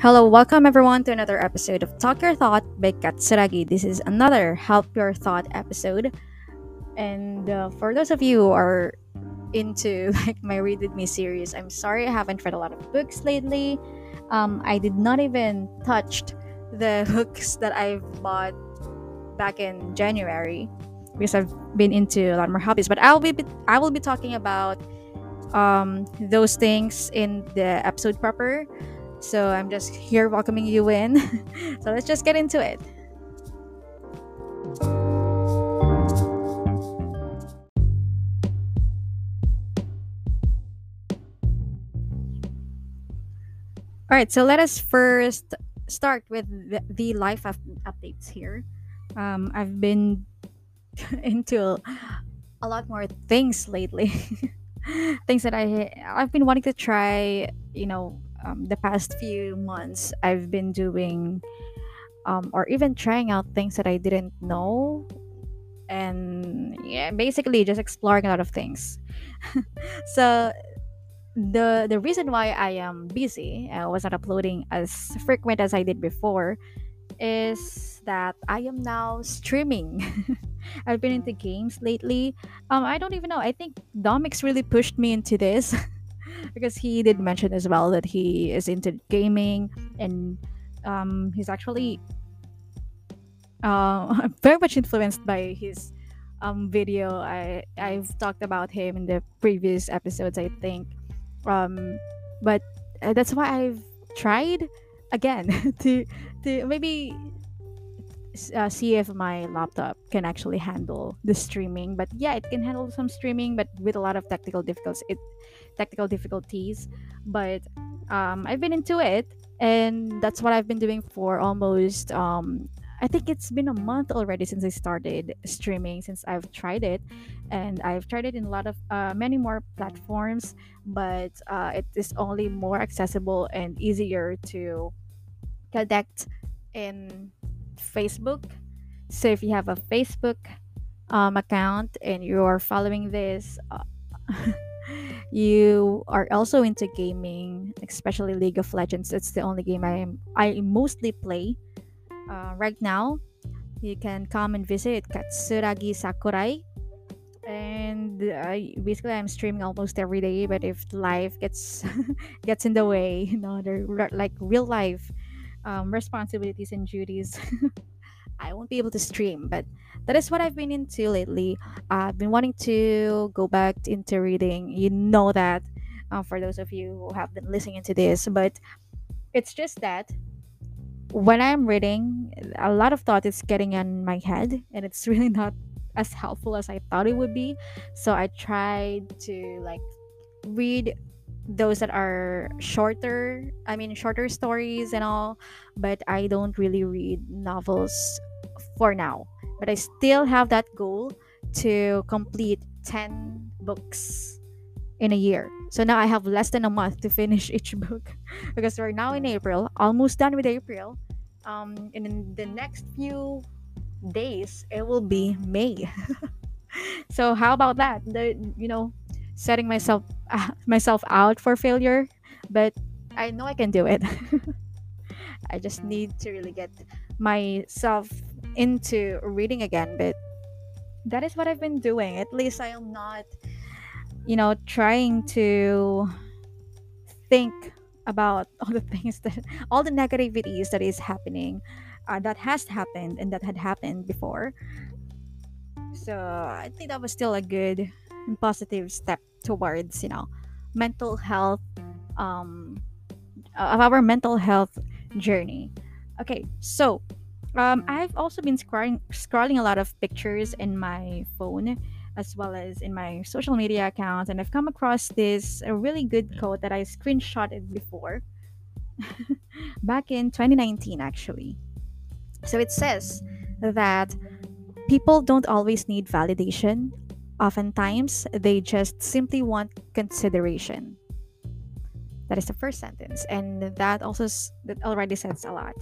Hello, welcome everyone to another episode of Talk Your Thought by Katsuragi. This is another Help Your Thought episode. And uh, for those of you who are into like my Read With Me series, I'm sorry I haven't read a lot of books lately. Um, I did not even touched the books that I've bought back in January because I've been into a lot more hobbies. But I'll be I will be talking about um, those things in the episode proper. So I'm just here welcoming you in. so let's just get into it. All right, so let us first start with the, life up- updates here. Um, I've been into a lot more things lately. things that I I've been wanting to try, you know, um, the past few months. I've been doing um, or even trying out things that I didn't know and yeah, basically just exploring a lot of things. so the the reason why I am busy, I was not uploading as frequent as I did before, is that I am now streaming. I've been into games lately. Um, I don't even know. I think Domix really pushed me into this because he did mention as well that he is into gaming and um, he's actually uh, very much influenced by his um, video. I I've talked about him in the previous episodes, I think. Um, but uh, that's why I've tried again to to maybe uh, see if my laptop can actually handle the streaming but yeah it can handle some streaming but with a lot of technical difficulties it technical difficulties but um, i've been into it and that's what i've been doing for almost um, i think it's been a month already since i started streaming since i've tried it and i've tried it in a lot of uh, many more platforms but uh, it is only more accessible and easier to connect in Facebook. So if you have a Facebook um, account and you're following this, uh, you are also into gaming, especially League of Legends. It's the only game I I mostly play uh, right now. You can come and visit Katsuragi Sakurai. And basically, I'm streaming almost every day. But if life gets gets in the way, you know, like real life um, responsibilities and duties, I won't be able to stream. But that is what I've been into lately. I've been wanting to go back into reading. You know that uh, for those of you who have been listening to this, but it's just that when I'm reading, a lot of thought is getting in my head, and it's really not as helpful as I thought it would be. So I tried to like read those that are shorter i mean shorter stories and all but i don't really read novels for now. But i still have that goal to complete 10 books in a year. So now i have less than a month to finish each book. Because we're now in april almost done with april um and in the next few days it will be may. So how about that? The you know setting myself uh, myself out for failure, but I know I can do it. I just need to really get myself into reading again, but that is what I've been doing. At least I am not you know trying to think about all the things that all the negativities that is happening uh, that has happened and that had happened before so i think that was still a good and positive step towards you know mental health um of our mental health journey okay so um i've also been scrolling scrolling a lot of pictures in my phone as well as in my social media accounts and i've come across this a really good quote that i screenshotted before back in 2019 actually so it says that people don't always need validation Oftentimes, they just simply want consideration. That is the first sentence, and that also that already says a lot.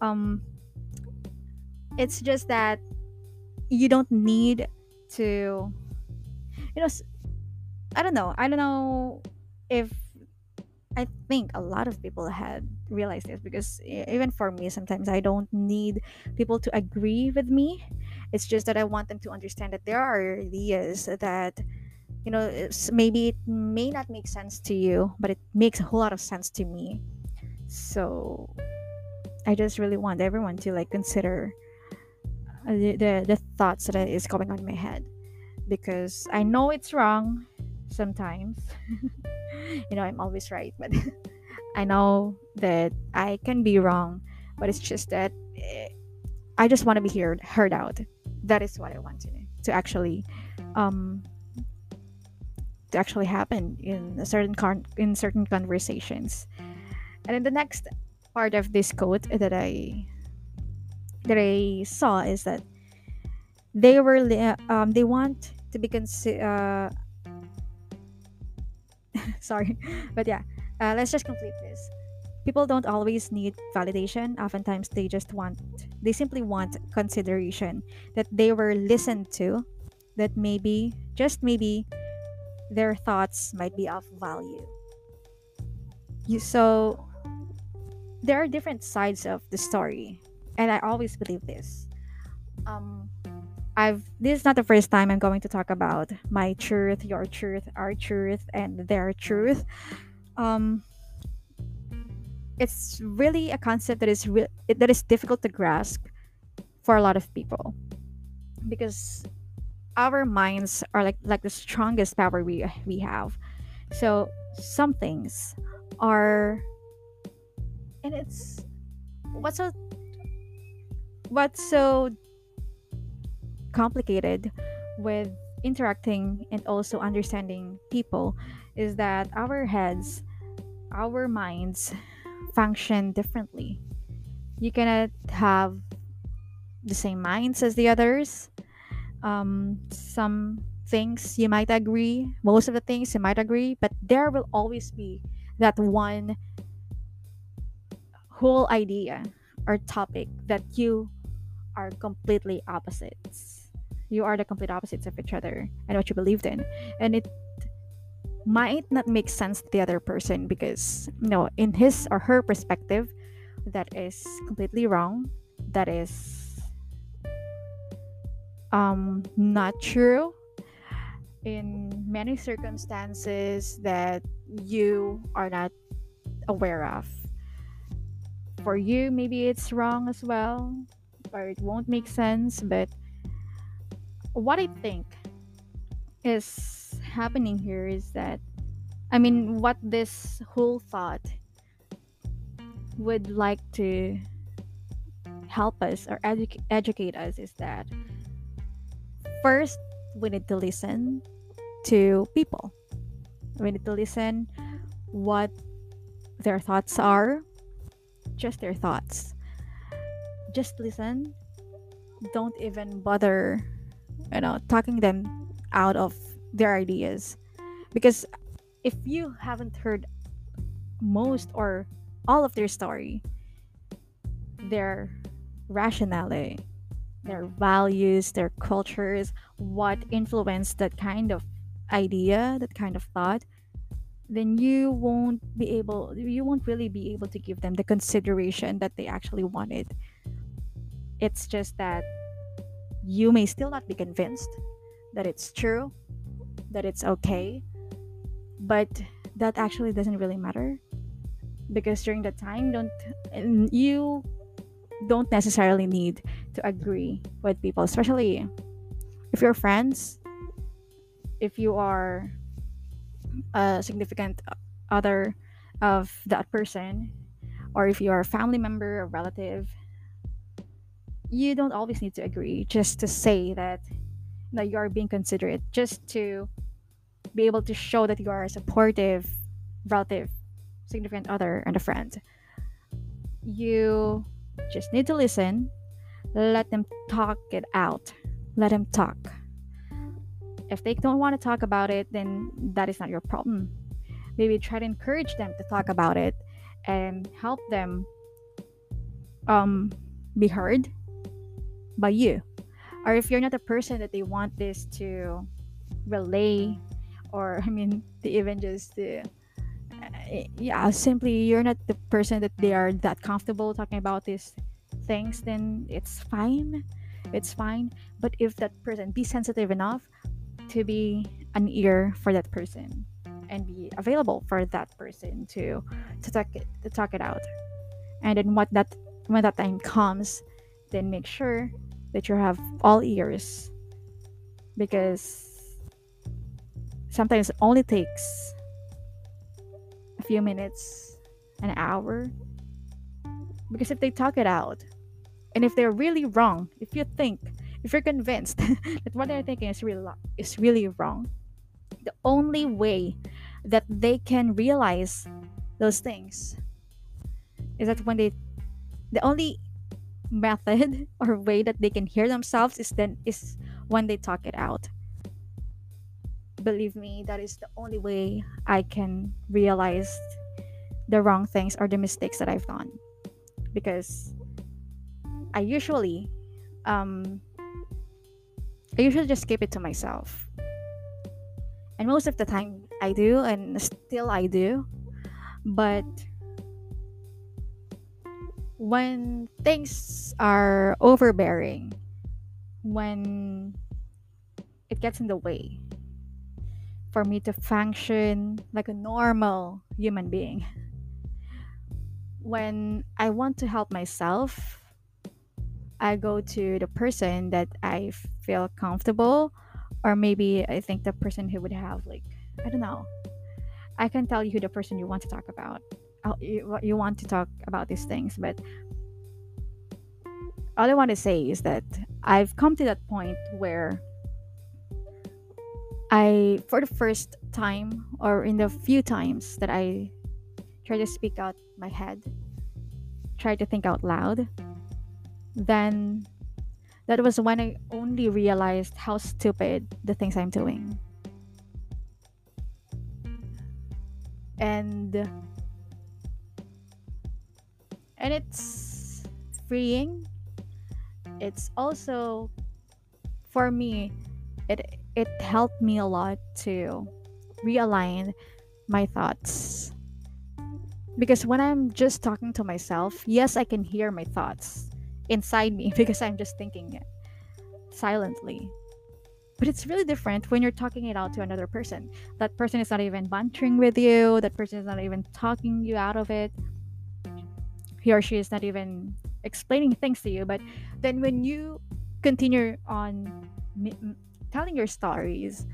Um, it's just that you don't need to, you know, I don't know. I don't know if I think a lot of people had realized this because even for me, sometimes I don't need people to agree with me. It's just that I want them to understand that there are ideas that, you know, maybe it may not make sense to you, but it makes a whole lot of sense to me. So I just really want everyone to like consider the, the, the thoughts that is going on in my head because I know it's wrong sometimes. you know, I'm always right, but I know that I can be wrong, but it's just that eh, I just want to be heard heard out. That is what I want to to actually um to actually happen in a certain con- in certain conversations. And then the next part of this quote that I that I saw is that they were um they want to be considered. uh sorry but yeah uh, let's just complete this. People don't always need validation. Oftentimes they just want they simply want consideration that they were listened to that maybe just maybe their thoughts might be of value. You so there are different sides of the story and i always believe this um I've this is not the first time I'm going to talk about my truth, your truth, our truth, and their truth. Um, it's really a concept that is re- that is difficult to grasp for a lot of people because our minds are like like the strongest power we we have. So some things are, and it's what's so what's so complicated with interacting and also understanding people is that our heads, our minds function differently. You cannot have the same minds as the others. Um, some things you might agree, most of the things you might agree, but there will always be that one whole idea or topic that you are completely opposites. You are the complete opposites of each other and what you believed in. And it might not make sense to the other person because, you know, in his or her perspective, that is completely wrong. That is um, not true in many circumstances that you are not aware of. For you, maybe it's wrong as well, or it won't make sense, but what I think is happening here is that, I mean, what this whole thought would like to help us or edu- educate us is that first we need to listen to people. We need to listen what their thoughts are just their thoughts just listen. Don't even bother you know talking them out of their ideas. Because if you haven't heard most or all of their story their rationale their values their cultures what influenced that kind of idea that kind of thought then you won't be able you won't really be able to give them the consideration that they actually wanted it's just that you may still not be convinced that it's true that it's okay but that actually doesn't really matter because during that time don't you don't necessarily need to agree with people especially if you're friends if you are a significant other of that person or if you're a family member or relative you don't always need to agree just to say that you know, you are being considerate just to be able to show that you are a supportive relative significant other and a friend. You just need to listen. Let them talk it out. Let them talk. If they don't want to talk about it then that is not your problem. Maybe try to encourage them to talk about it and help them um be heard by you. Or if you're not a person that they want this to relay or i mean to even just to, uh, yeah simply you're not the person that they are that comfortable talking about these things then it's fine. It's fine. But if that person be sensitive enough to be an ear for that person and be available for that person to to talk it to talk it out. And then what that when that time comes then make sure that you have all ears. Because sometimes it only takes a few minutes an hour. Because if they talk it out and if they're really wrong if you think if you're convinced that what they're thinking is really is really wrong the only way that they can realize those things is that when they the only method or way that they can hear themselves is then is when they talk it out. Believe me that is the only way i can realize the wrong things or the mistakes that i've done. Because i usually um i usually just keep it to myself. And most of the time i do and still i do. But when things are overbearing when it gets in the way for me to function like a normal human being when i want to help myself i go to the person that i feel comfortable or maybe I think the person who would have like I don't know. I can tell you who the person you want to talk about. Oh, you, you want to talk about these things, but all I want to say is that I've come to that point where I, for the first time, or in the few times that I try to speak out my head, try to think out loud, then that was when I only realized how stupid the things I'm doing. And and it's freeing. It's also for me it it helped me a lot to realign my thoughts. Because when I'm just talking to myself, yes, I can hear my thoughts inside me because I'm just thinking it silently. But it's really different when you're talking it out to another person. That person is not even bantering with you, that person is not even talking you out of it. He or she is not even explaining things to you. But then when you continue on telling your stories,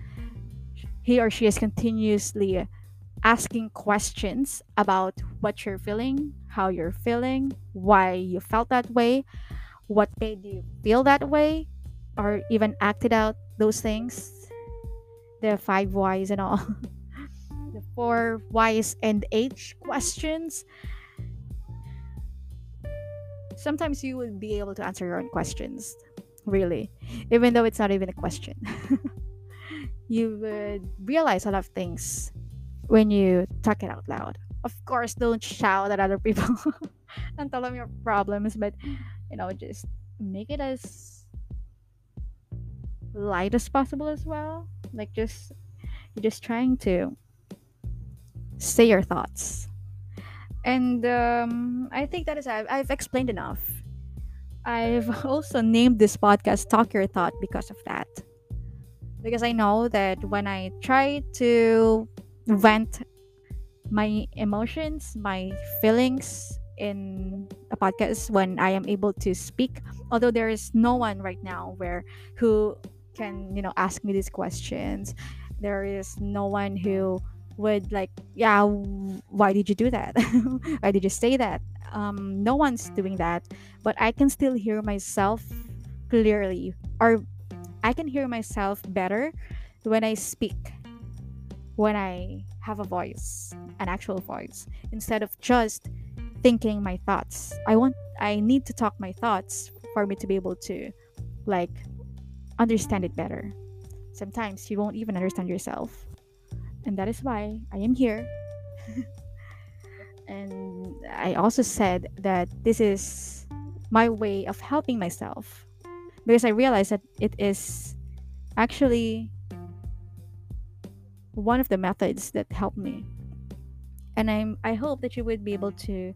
he or she is continuously asking questions about what you're feeling, how you're feeling, why you felt that way, what made you feel that way, or even acted out those things. The five whys and all. the four whys and H questions. Sometimes you will be able to answer your own questions, really, even though it's not even a question. you would realize a lot of things when you talk it out loud. Of course, don't shout at other people and tell them your problems, but you know, just make it as light as possible as well. Like just you're just trying to say your thoughts. And um, I think that is I've, I've explained enough. I've also named this podcast Talk Your Thought because of that. Because I know that when I try to vent my emotions, my feelings in a podcast when I am able to speak. Although there is no one right now where who can, you know, ask me these questions. There is no one who would like, yeah, why did you do that? why did you say that? Um, no one's doing that, but I can still hear myself clearly, or I can hear myself better when I speak when I have a voice, an actual voice, instead of just thinking my thoughts. I want I need to talk my thoughts for me to be able to like understand it better. Sometimes you won't even understand yourself. And that is why I am here. and I also said that this is my way of helping myself because I realized that it is actually one of the methods that helped me and I'm I hope that you would be able to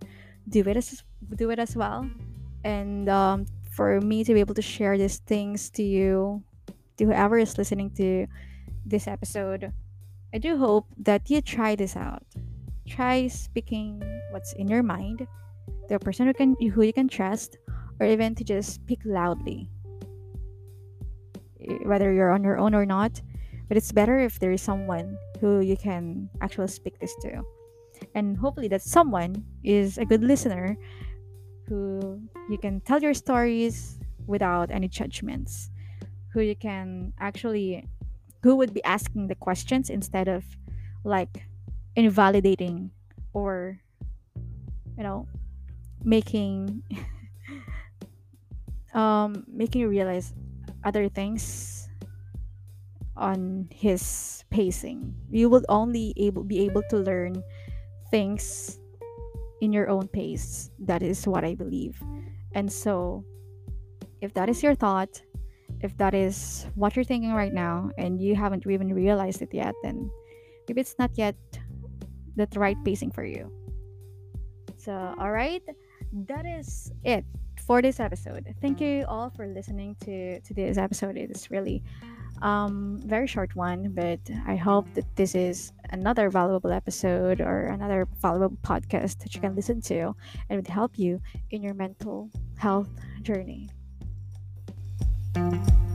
do it as do it as well, and um, for me to be able to share these things to you, to whoever is listening to this episode, I do hope that you try this out. Try speaking what's in your mind, the person who can who you can trust, or even to just speak loudly. Whether you're on your own or not, but it's better if there is someone who you can actually speak this to and hopefully that someone is a good listener who you can tell your stories without any judgments who you can actually who would be asking the questions instead of like invalidating or you know making um making you realize other things on his pacing you will only able be able to learn things in your own pace. That is what I believe. And so, if that is your thought, if that is what you're thinking right now, and you haven't even realized it yet, then maybe it's not yet the right pacing for you. So, all right, that is it for this episode. Thank you all for listening to to this episode. It is really um, very short one, but I hope that this is another valuable episode or another valuable podcast that you can listen to and would help you in your mental health journey thank you